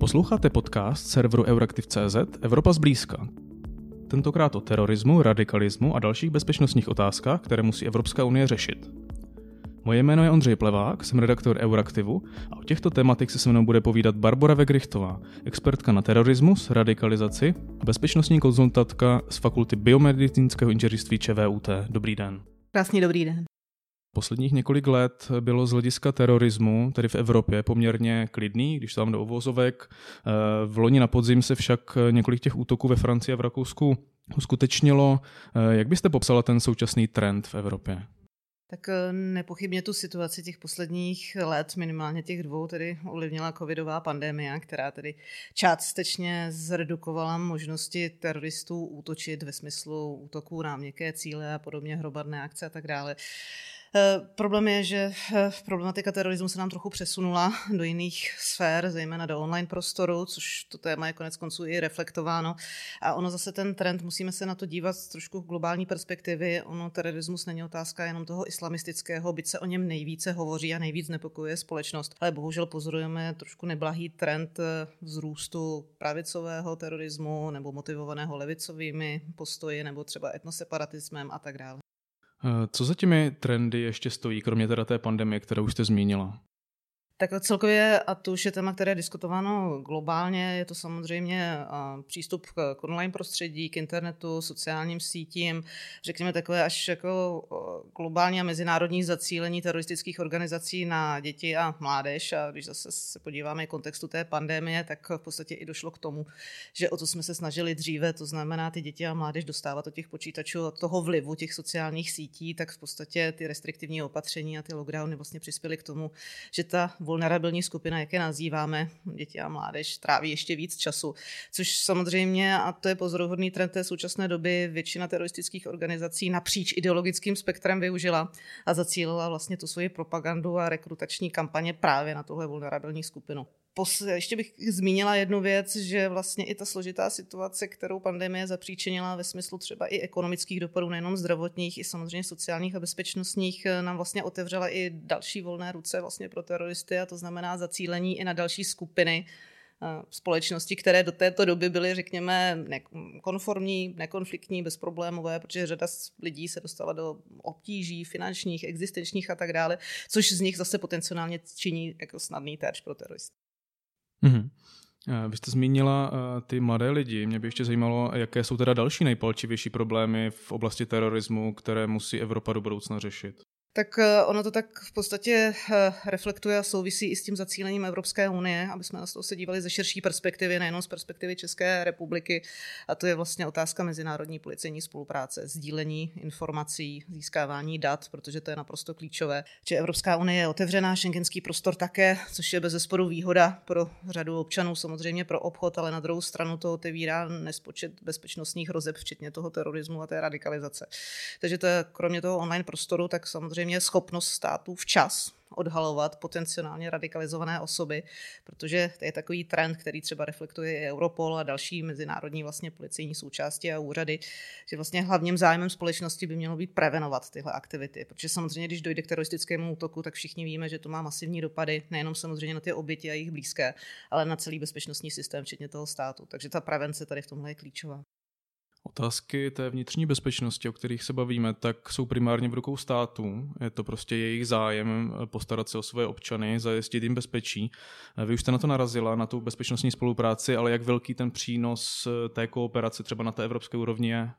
Posloucháte podcast serveru Euraktiv.cz Evropa zblízka. Tentokrát o terorismu, radikalismu a dalších bezpečnostních otázkách, které musí Evropská unie řešit. Moje jméno je Ondřej Plevák, jsem redaktor Euraktivu a o těchto tématech se se mnou bude povídat Barbara Vegrichtová, expertka na terorismus, radikalizaci a bezpečnostní konzultantka z Fakulty biomedicínského inženýrství ČVUT. Dobrý den. Krásný dobrý den. Posledních několik let bylo z hlediska terorismu, tedy v Evropě, poměrně klidný, když tam do ovozovek. V loni na podzim se však několik těch útoků ve Francii a v Rakousku uskutečnilo. Jak byste popsala ten současný trend v Evropě? Tak eh, nepochybně tu situaci těch posledních let, minimálně těch dvou, tedy ovlivnila covidová pandemie, která tedy částečně zredukovala možnosti teroristů útočit ve smyslu útoků na měkké cíle a podobně, hromadné akce a tak dále. Eh, problém je, že eh, problematika terorismu se nám trochu přesunula do jiných sfér, zejména do online prostoru, což to téma je konec konců i reflektováno. A ono zase ten trend, musíme se na to dívat z trošku globální perspektivy. Ono terorismus není otázka jenom toho islamistického, byť se o něm nejvíce hovoří a nejvíc nepokojuje společnost. Ale bohužel pozorujeme trošku neblahý trend eh, vzrůstu pravicového terorismu nebo motivovaného levicovými postoji nebo třeba etnoseparatismem a tak dále. Eh, co za těmi trendy ještě stojí, kromě teda té pandemie, kterou už jste zmínila? Tak celkově, a to už je téma, které je diskutováno globálně, je to samozřejmě přístup k online prostředí, k internetu, sociálním sítím, řekněme takové až jako globální a mezinárodní zacílení teroristických organizací na děti a mládež. A když zase se podíváme kontextu té pandemie, tak v podstatě i došlo k tomu, že o to jsme se snažili dříve, to znamená ty děti a mládež dostávat od těch počítačů, od toho vlivu těch sociálních sítí, tak v podstatě ty restriktivní opatření a ty lockdowny vlastně přispěly k tomu, že ta vulnerabilní skupina, jak je nazýváme, děti a mládež, tráví ještě víc času. Což samozřejmě, a to je pozoruhodný trend té současné doby, většina teroristických organizací napříč ideologickým spektrem využila a zacílila vlastně tu svoji propagandu a rekrutační kampaně právě na tuhle vulnerabilní skupinu. Ještě bych zmínila jednu věc, že vlastně i ta složitá situace, kterou pandemie zapříčinila ve smyslu třeba i ekonomických dopadů, nejenom zdravotních, i samozřejmě sociálních a bezpečnostních, nám vlastně otevřela i další volné ruce vlastně pro teroristy a to znamená zacílení i na další skupiny eh, společnosti, které do této doby byly, řekněme, konformní, nekonfliktní, bezproblémové, protože řada lidí se dostala do obtíží finančních, existenčních a tak dále, což z nich zase potenciálně činí jako snadný terč pro teroristy. Mm-hmm. Vy jste zmínila uh, ty mladé lidi. Mě by ještě zajímalo, jaké jsou teda další nejpalčivější problémy v oblasti terorismu, které musí Evropa do budoucna řešit. Tak eh, ono to tak v podstatě eh, reflektuje a souvisí i s tím zacílením Evropské unie, aby jsme na to se dívali ze širší perspektivy, nejenom z perspektivy České republiky. A to je vlastně otázka mezinárodní policejní spolupráce, sdílení informací, získávání dat, protože to je naprosto klíčové. Že Evropská unie je otevřená, šengenský prostor také, což je bez zesporu výhoda pro řadu občanů, samozřejmě pro obchod, ale na druhou stranu to otevírá nespočet bezpečnostních hrozeb, včetně toho terorismu a té radikalizace. Takže to je kromě toho online prostoru, tak samozřejmě samozřejmě schopnost států včas odhalovat potenciálně radikalizované osoby, protože to je takový trend, který třeba reflektuje i Europol a další mezinárodní vlastně policejní součásti a úřady, že vlastně hlavním zájmem společnosti by mělo být prevenovat tyhle aktivity, protože samozřejmě, když dojde k teroristickému útoku, tak všichni víme, že to má masivní dopady nejenom samozřejmě na ty oběti a jejich blízké, ale na celý bezpečnostní systém, včetně toho státu. Takže ta prevence tady v tomhle je klíčová. Otázky té vnitřní bezpečnosti, o kterých se bavíme, tak jsou primárně v rukou států. Je to prostě jejich zájem eh, postarat se o své občany, zajistit jim bezpečí. Eh, vy už jste na to narazila, na tu bezpečnostní spolupráci, ale jak velký ten přínos eh, té kooperace třeba na té evropské úrovni je?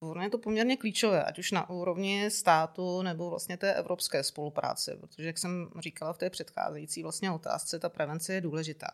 Ono je to poměrně klíčové, ať už na úrovni státu nebo vlastně té evropské spolupráce, protože, jak jsem říkala v té předcházející vlastně otázce, ta prevence je důležitá.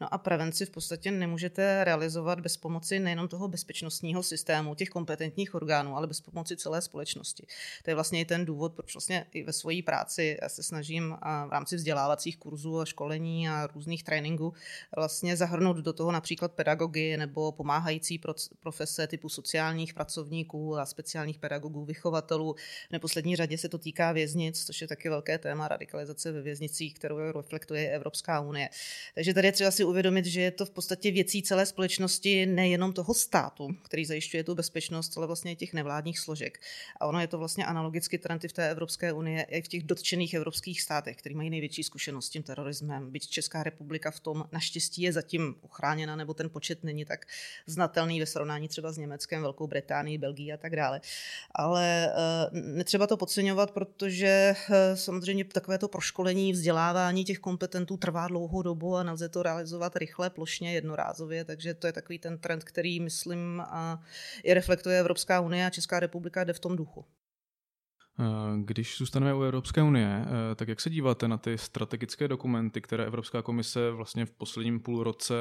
No a prevenci v podstatě nemůžete realizovat bez pomoci nejenom toho bezpečnostního systému, těch kompetentních orgánů, ale bez pomoci celé společnosti. To je vlastně i ten důvod, proč vlastně i ve své práci se snažím v rámci vzdělávacích kurzů a školení a různých tréninků vlastně zahrnout do toho například pedagogy nebo pomáhající profese typu sociálních pracovníků, pracovníků a speciálních pedagogů, vychovatelů. V neposlední řadě se to týká věznic, což je taky velké téma radikalizace ve věznicích, kterou reflektuje Evropská unie. Takže tady je třeba si uvědomit, že je to v podstatě věcí celé společnosti, nejenom toho státu, který zajišťuje tu bezpečnost, ale vlastně i těch nevládních složek. A ono je to vlastně analogicky trendy v té Evropské unie i v těch dotčených evropských státech, který mají největší zkušenost s tím terorismem. Byť Česká republika v tom naštěstí je zatím uchráněna, nebo ten počet není tak znatelný ve srovnání třeba s Německem, Velkou Británií, Belgií a tak dále. Ale netřeba to podceňovat, protože uh, samozřejmě takovéto proškolení, vzdělávání těch kompetentů trvá dlouhou dobu a nelze to realizovat rychle, plošně, jednorázově, takže to je takový ten trend, který, myslím, i reflektuje Evropská unie a Česká republika jde v tom duchu. Eh, když zůstaneme u Evropské unie, eh, tak jak se díváte na ty strategické dokumenty, které Evropská komise vlastně v posledním půlroce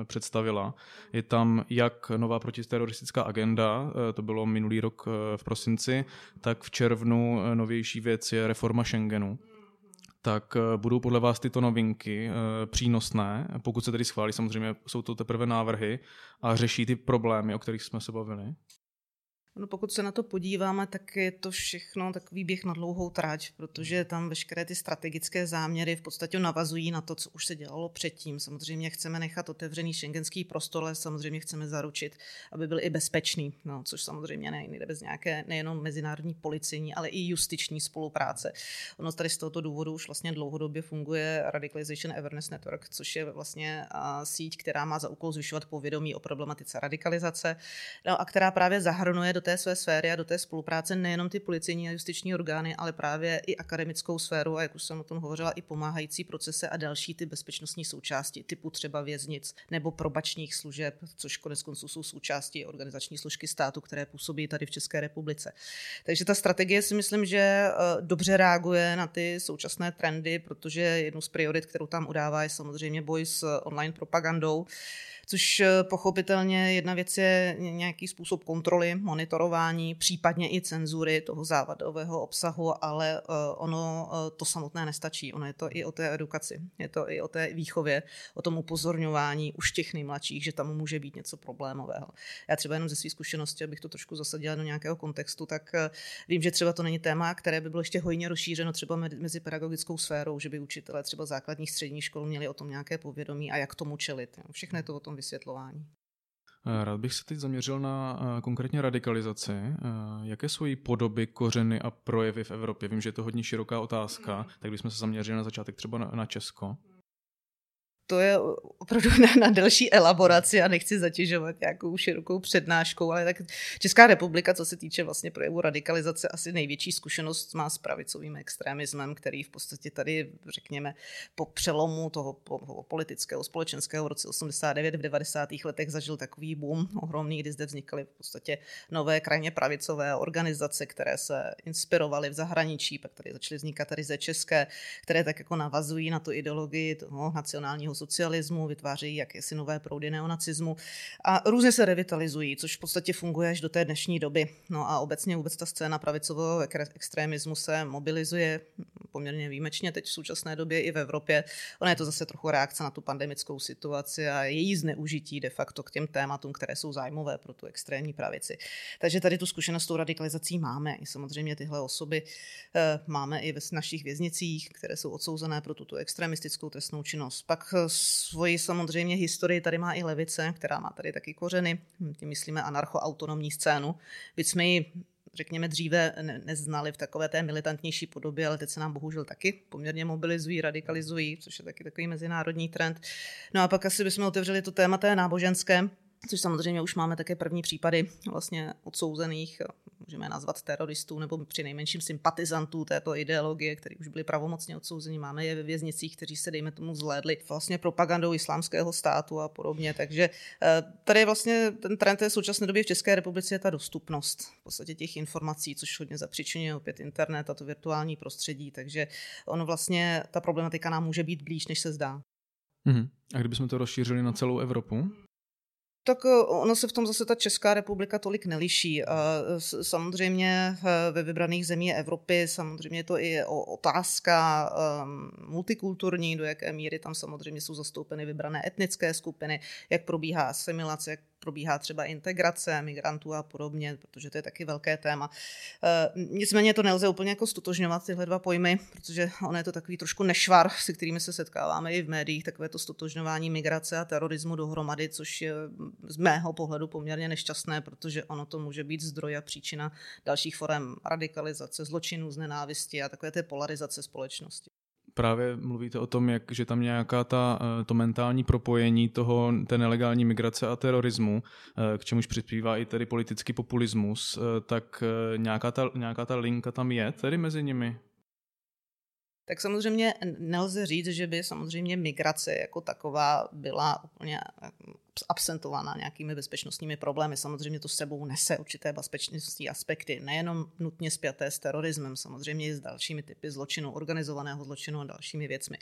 eh, představila? Je tam jak nová protiteroristická agenda, to bylo minulý rok v prosinci, tak v červnu novější věc je reforma Schengenu. Tak budou podle vás tyto novinky přínosné, pokud se tedy schválí, samozřejmě jsou to teprve návrhy a řeší ty problémy, o kterých jsme se bavili? No pokud se na to podíváme, tak je to všechno takový běh na dlouhou trať, protože tam veškeré ty strategické záměry v podstatě navazují na to, co už se dělalo předtím. Samozřejmě chceme nechat otevřený šengenský prostor, ale samozřejmě chceme zaručit, aby byl i bezpečný, no, což samozřejmě nejde bez nějaké nejenom mezinárodní policejní, ale i justiční spolupráce. Ono tady z tohoto důvodu už vlastně dlouhodobě funguje Radicalization Awareness Network, což je vlastně síť, která má za úkol zvyšovat povědomí o problematice radikalizace no, a která právě zahrnuje do té své sféry a do té spolupráce nejenom ty policejní a justiční orgány, ale právě i akademickou sféru a jak už jsem o tom hovořila, i pomáhající procese a další ty bezpečnostní součásti, typu třeba věznic nebo probačních služeb, což konec konců jsou součástí organizační složky státu, které působí tady v České republice. Takže ta strategie si myslím, že eh, dobře reaguje na ty současné trendy, protože jednu z priorit, kterou tam udává, je samozřejmě boj s online propagandou což eh, pochopitelně jedna věc je nějaký způsob kontroly, monitorování, případně i cenzury toho závadového obsahu, ale eh, ono eh, to samotné nestačí. Ono je to i o té edukaci, je to i o té výchově, o tom upozorňování už těch nejmladších, že tam může být něco problémového. Já třeba jenom ze své zkušenosti, abych to trošku zasadila do nějakého kontextu, tak vím, že třeba to není téma, které by bylo ještě hojně rozšířeno třeba mezi pedagogickou sférou, že by učitelé třeba základních středních škol měli o tom nějaké povědomí a jak tomu čelit. Všechno je to o tom vysvětlování. Eh, rád bych se teď zaměřil na eh, konkrétně radikalizaci. Eh, jaké jsou její podoby, kořeny a projevy v Evropě? Vím, že je to hodně široká otázka, tak bychom se zaměřili na začátek třeba na Česko to je opravdu na, na delší elaboraci a nechci zatěžovat nějakou širokou přednáškou, ale tak Česká republika, co se týče vlastně projevu radikalizace, asi největší zkušenost má s pravicovým extremismem, který v podstatě tady, řekněme, po přelomu toho politického, společenského v roce 89 v 90. letech zažil takový boom ohromný, kdy zde vznikaly v podstatě nové krajně pravicové organizace, které se inspirovaly v zahraničí, pak tady začaly vznikat tady ze české, které tak jako navazují na tu ideologii toho nacionálního socialismu, vytvářejí jakési nové proudy neonacismu a různě se revitalizují, což v podstatě funguje až do té dnešní doby. No a obecně vůbec ta scéna pravicového extremismu se mobilizuje poměrně výjimečně teď v současné době i v Evropě. Ona je to zase trochu reakce na tu pandemickou situaci a její zneužití de facto k těm tématům, které jsou zájmové pro tu extrémní pravici. Takže tady tu zkušenost s tou radikalizací máme. I samozřejmě tyhle osoby eh, máme i ve našich věznicích, které jsou odsouzené pro tuto extremistickou trestnou činnost. Pak eh, svoji samozřejmě historii tady má i levice, která má tady taky kořeny, tím myslíme anarchoautonomní scénu. Byť jsme ji řekněme, dříve ne- neznali v takové té militantnější podobě, ale teď se nám bohužel taky poměrně mobilizují, radikalizují, což je taky takový mezinárodní trend. No a pak asi bychom otevřeli to téma té náboženské, což samozřejmě už máme také první případy vlastně odsouzených můžeme nazvat teroristů nebo při nejmenším sympatizantů této ideologie, kteří už byli pravomocně odsouzeni. Máme je ve věznicích, kteří se, dejme tomu, zhlédli vlastně propagandou islámského státu a podobně. Takže eh, tady je vlastně ten trend té současné doby v České republice je ta dostupnost v podstatě těch informací, což hodně zapříčinuje opět internet a to virtuální prostředí. Takže ono vlastně, ta problematika nám může být blíž, než se zdá. Mm-hmm. A kdybychom to rozšířili na celou Evropu? Tak eh, ono se v tom zase ta Česká republika tolik neliší. Samozřejmě eh, ve vybraných zemí Evropy samozřejmě je to i otázka ehm, multikulturní, do jaké míry tam samozřejmě jsou zastoupeny vybrané etnické skupiny, jak probíhá asimilace, jak probíhá třeba integrace migrantů a podobně, protože to je taky velké téma. Eh, nicméně to nelze úplně jako stotožňovat tyhle dva pojmy, protože ono je to takový trošku nešvar, se kterými se setkáváme i v médiích, takové to stotožňování migrace a terorismu dohromady, což je z mého pohledu poměrně nešťastné, protože ono to může být zdroj a příčina dalších forem radikalizace, zločinů z nenávisti a takové té polarizace společnosti právě mluvíte o tom, jak, že tam nějaká ta, eh, to mentální propojení toho, té nelegální migrace a terorismu, eh, k čemuž přispívá i tedy politický populismus, eh, tak nějaká ta, nějaká ta linka tam je tedy mezi nimi? Tak samozřejmě nelze říct, že by samozřejmě migrace jako taková byla úplně absentována nějakými bezpečnostními problémy. Samozřejmě to s sebou nese určité bezpečnostní aspekty, nejenom nutně spjaté s terorismem, samozřejmě i s dalšími typy zločinu, organizovaného zločinu a dalšími věcmi.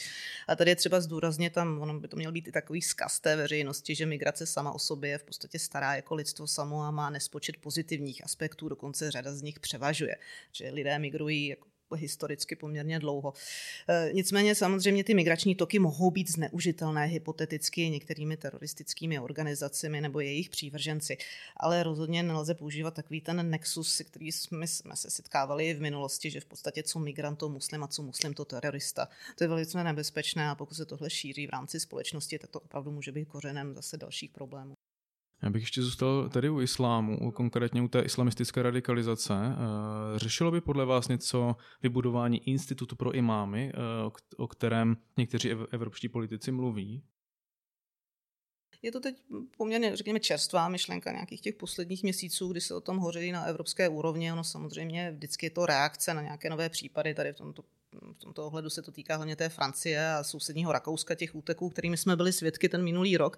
A tady je třeba zdůraznit, tam ono by to měl být i takový zkaz té veřejnosti, že migrace sama o sobě je v podstatě stará jako lidstvo samo a má nespočet pozitivních aspektů, dokonce řada z nich převažuje. Že lidé migrují jako historicky poměrně dlouho. E, nicméně samozřejmě ty migrační toky mohou být zneužitelné hypoteticky některými teroristickými organizacemi nebo jejich přívrženci, ale rozhodně nelze používat takový ten nexus, který jsme, jsme se setkávali v minulosti, že v podstatě co migrant to muslim a co muslim to terorista. To je velice nebezpečné a pokud se tohle šíří v rámci společnosti, tak to opravdu může být kořenem zase dalších problémů. Já bych ještě zůstal tady u islámu, konkrétně u té islamistické radikalizace. Eh, řešilo by podle vás něco vybudování institutu pro imámy, eh, o kterém někteří evropští politici mluví? Je to teď poměrně, řekněme, čerstvá myšlenka nějakých těch posledních měsíců, kdy se o tom hovoří na evropské úrovni. Ono samozřejmě vždycky je to reakce na nějaké nové případy. Tady v tomto v tomto ohledu se to týká hlavně té Francie a sousedního Rakouska, těch úteků, kterými jsme byli svědky ten minulý rok.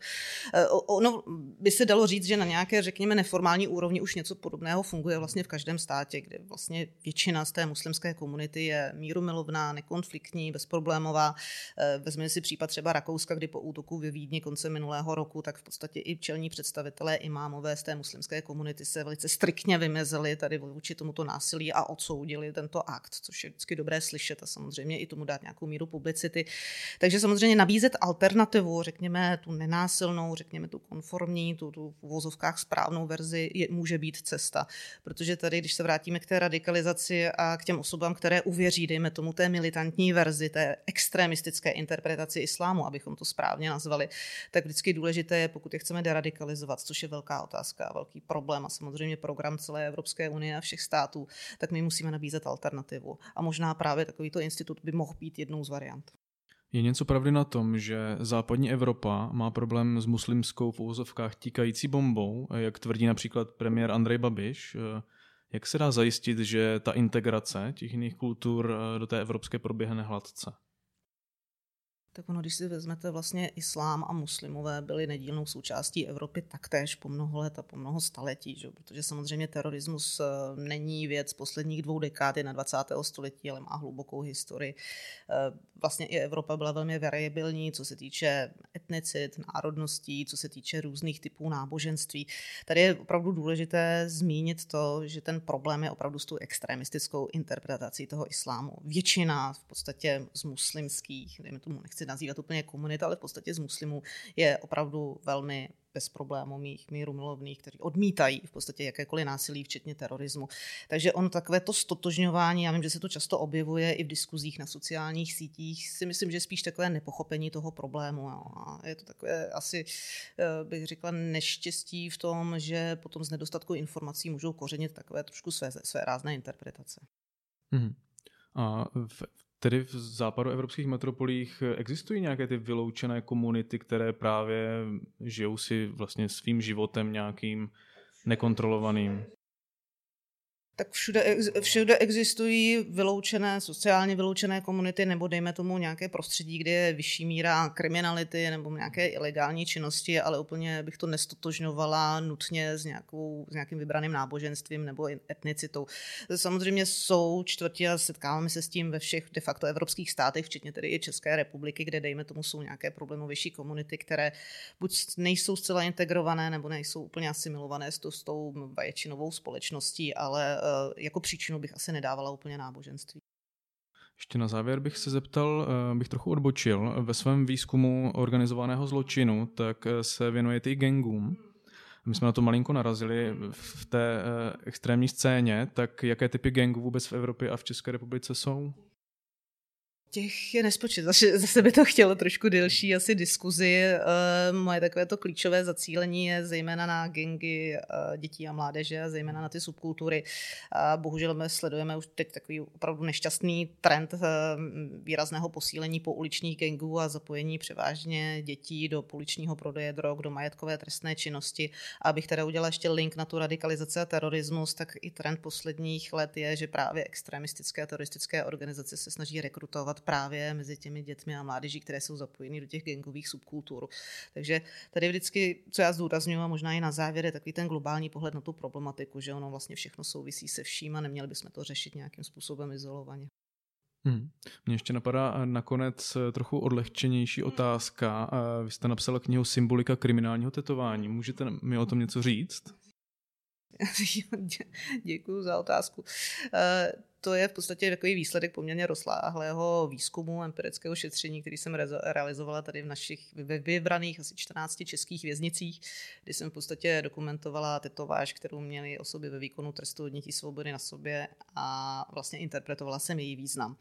Eh, ono by se dalo říct, že na nějaké, řekněme, neformální úrovni už něco podobného funguje vlastně v každém státě, kde vlastně většina z té muslimské komunity je mírumilovná, nekonfliktní, bezproblémová. Eh, vezměme si případ třeba Rakouska, kdy po útoku ve Vídni konce minulého roku, tak v podstatě i čelní představitelé imámové z té muslimské komunity se velice striktně vymezili tady vůči tomuto násilí a odsoudili tento akt, což je vždycky dobré slyšet a samozřejmě i tomu dát nějakou míru publicity. Takže samozřejmě nabízet alternativu, řekněme tu nenásilnou, řekněme tu konformní, tu, tu v uvozovkách správnou verzi, je, může být cesta. Protože tady, když se vrátíme k té radikalizaci a k těm osobám, které uvěří, dejme tomu té militantní verzi, té extremistické interpretaci islámu, abychom to správně nazvali, tak vždycky důležité je, pokud je chceme deradikalizovat, což je velká otázka velký problém a samozřejmě program celé Evropské unie a všech států, tak my musíme nabízet alternativu. A možná právě takový to institut by mohl být jednou z variant. Je něco pravdy na tom, že západní Evropa má problém s muslimskou v úvozovkách tíkající bombou, jak tvrdí například premiér Andrej Babiš. Jak se dá zajistit, že ta integrace těch jiných kultur do té evropské proběhne hladce? Tak ono, když si vezmete vlastně islám a muslimové byli nedílnou součástí Evropy taktéž po mnoho let a po mnoho staletí, že? protože samozřejmě terorismus eh, není věc posledních dvou dekád na 20. století, ale má hlubokou historii. Eh, vlastně i Evropa byla velmi variabilní, co se týče etnicit, národností, co se týče různých typů náboženství. Tady je opravdu důležité zmínit to, že ten problém je opravdu s tou extremistickou interpretací toho islámu. Většina v podstatě z muslimských, dejme tomu, nechci nechci nazývat úplně komunita, ale v podstatě z muslimů je opravdu velmi bezproblémových, míru milovných, kteří odmítají v podstatě jakékoliv násilí, včetně terorismu. Takže on takové to stotožňování, já vím, že se to často objevuje i v diskuzích na sociálních sítích, si myslím, že spíš takové nepochopení toho problému. A je to takové asi, eh, bych řekla, neštěstí v tom, že potom z nedostatku informací můžou kořenit takové trošku své, své rázné interpretace. Hmm. A v, Tedy v západu evropských metropolích existují nějaké ty vyloučené komunity, které právě žijou si vlastně svým životem nějakým nekontrolovaným? Tak všude, všude existují vyloučené, sociálně vyloučené komunity, nebo dejme tomu nějaké prostředí, kde je vyšší míra kriminality nebo nějaké ilegální činnosti, ale úplně bych to nestotožňovala nutně s, nějakou, s nějakým vybraným náboženstvím nebo etnicitou. Samozřejmě jsou čtvrtě a setkáváme se s tím ve všech de facto evropských státech, včetně tedy i České republiky, kde dejme tomu jsou nějaké problémovější komunity, které buď nejsou zcela integrované, nebo nejsou úplně asimilované s, to, s tou společností, ale jako příčinu bych asi nedávala úplně náboženství. Ještě na závěr bych se zeptal, eh, bych trochu odbočil. Ve svém výzkumu organizovaného zločinu tak eh, se věnujete i gangům. My jsme na to malinko narazili v té extrémní scéně, tak jaké typy gangů vůbec v Evropě a v České republice jsou? Těch je nespočet. Zase, zase by to chtělo trošku delší asi diskuzi. Uh, moje takové to klíčové zacílení je zejména na gengy uh, dětí a mládeže zejména na ty subkultury. Bohužel my sledujeme už teď takový opravdu nešťastný trend uh, výrazného posílení po uličních gangů a zapojení převážně dětí do pouličního prodeje drog, do majetkové trestné činnosti. A abych teda udělala ještě link na tu radikalizaci a terorismus, tak i trend posledních let je, že právě extremistické a teroristické organizace se snaží rekrutovat právě mezi těmi dětmi a mládeží, které jsou zapojeny do těch gangových subkultur. Takže tady vždycky, co já zdůraznuju a možná i na závěr, je takový ten globální pohled na tu problematiku, že ono vlastně všechno souvisí se vším a neměli bychom to řešit nějakým způsobem izolovaně. Hmm. Mně ještě napadá nakonec trochu odlehčenější hmm. otázka. Vy jste napsala knihu Symbolika kriminálního tetování. Můžete mi o tom něco říct? Děkuji za otázku. To je v podstatě takový výsledek poměrně rozláhlého výzkumu, empirického šetření, který jsem realizovala tady v našich vybraných asi 14 českých věznicích, kdy jsem v podstatě dokumentovala tetováž, kterou měly osoby ve výkonu trestu odnětí svobody na sobě a vlastně interpretovala jsem její význam.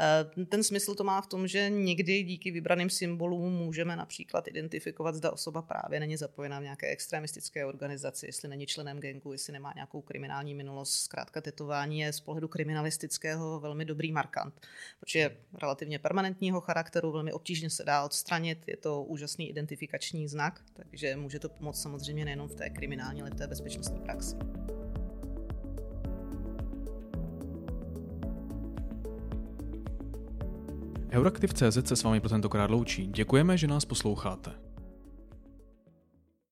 Eh, ten smysl to má v tom, že někdy díky vybraným symbolům můžeme například identifikovat, zda osoba právě není zapojená v nějaké extremistické organizaci, jestli není členem gengu, jestli nemá nějakou kriminální minulost. Zkrátka tetování je z pohledu kriminální minimalistického velmi dobrý markant, protože je relativně permanentního charakteru, velmi obtížně se dá odstranit, je to úžasný identifikační znak, takže může to pomoct samozřejmě nejenom v té kriminální, ale v té bezpečnostní praxi. Euraktiv.cz se s vámi pro tentokrát loučí. Děkujeme, že nás posloucháte.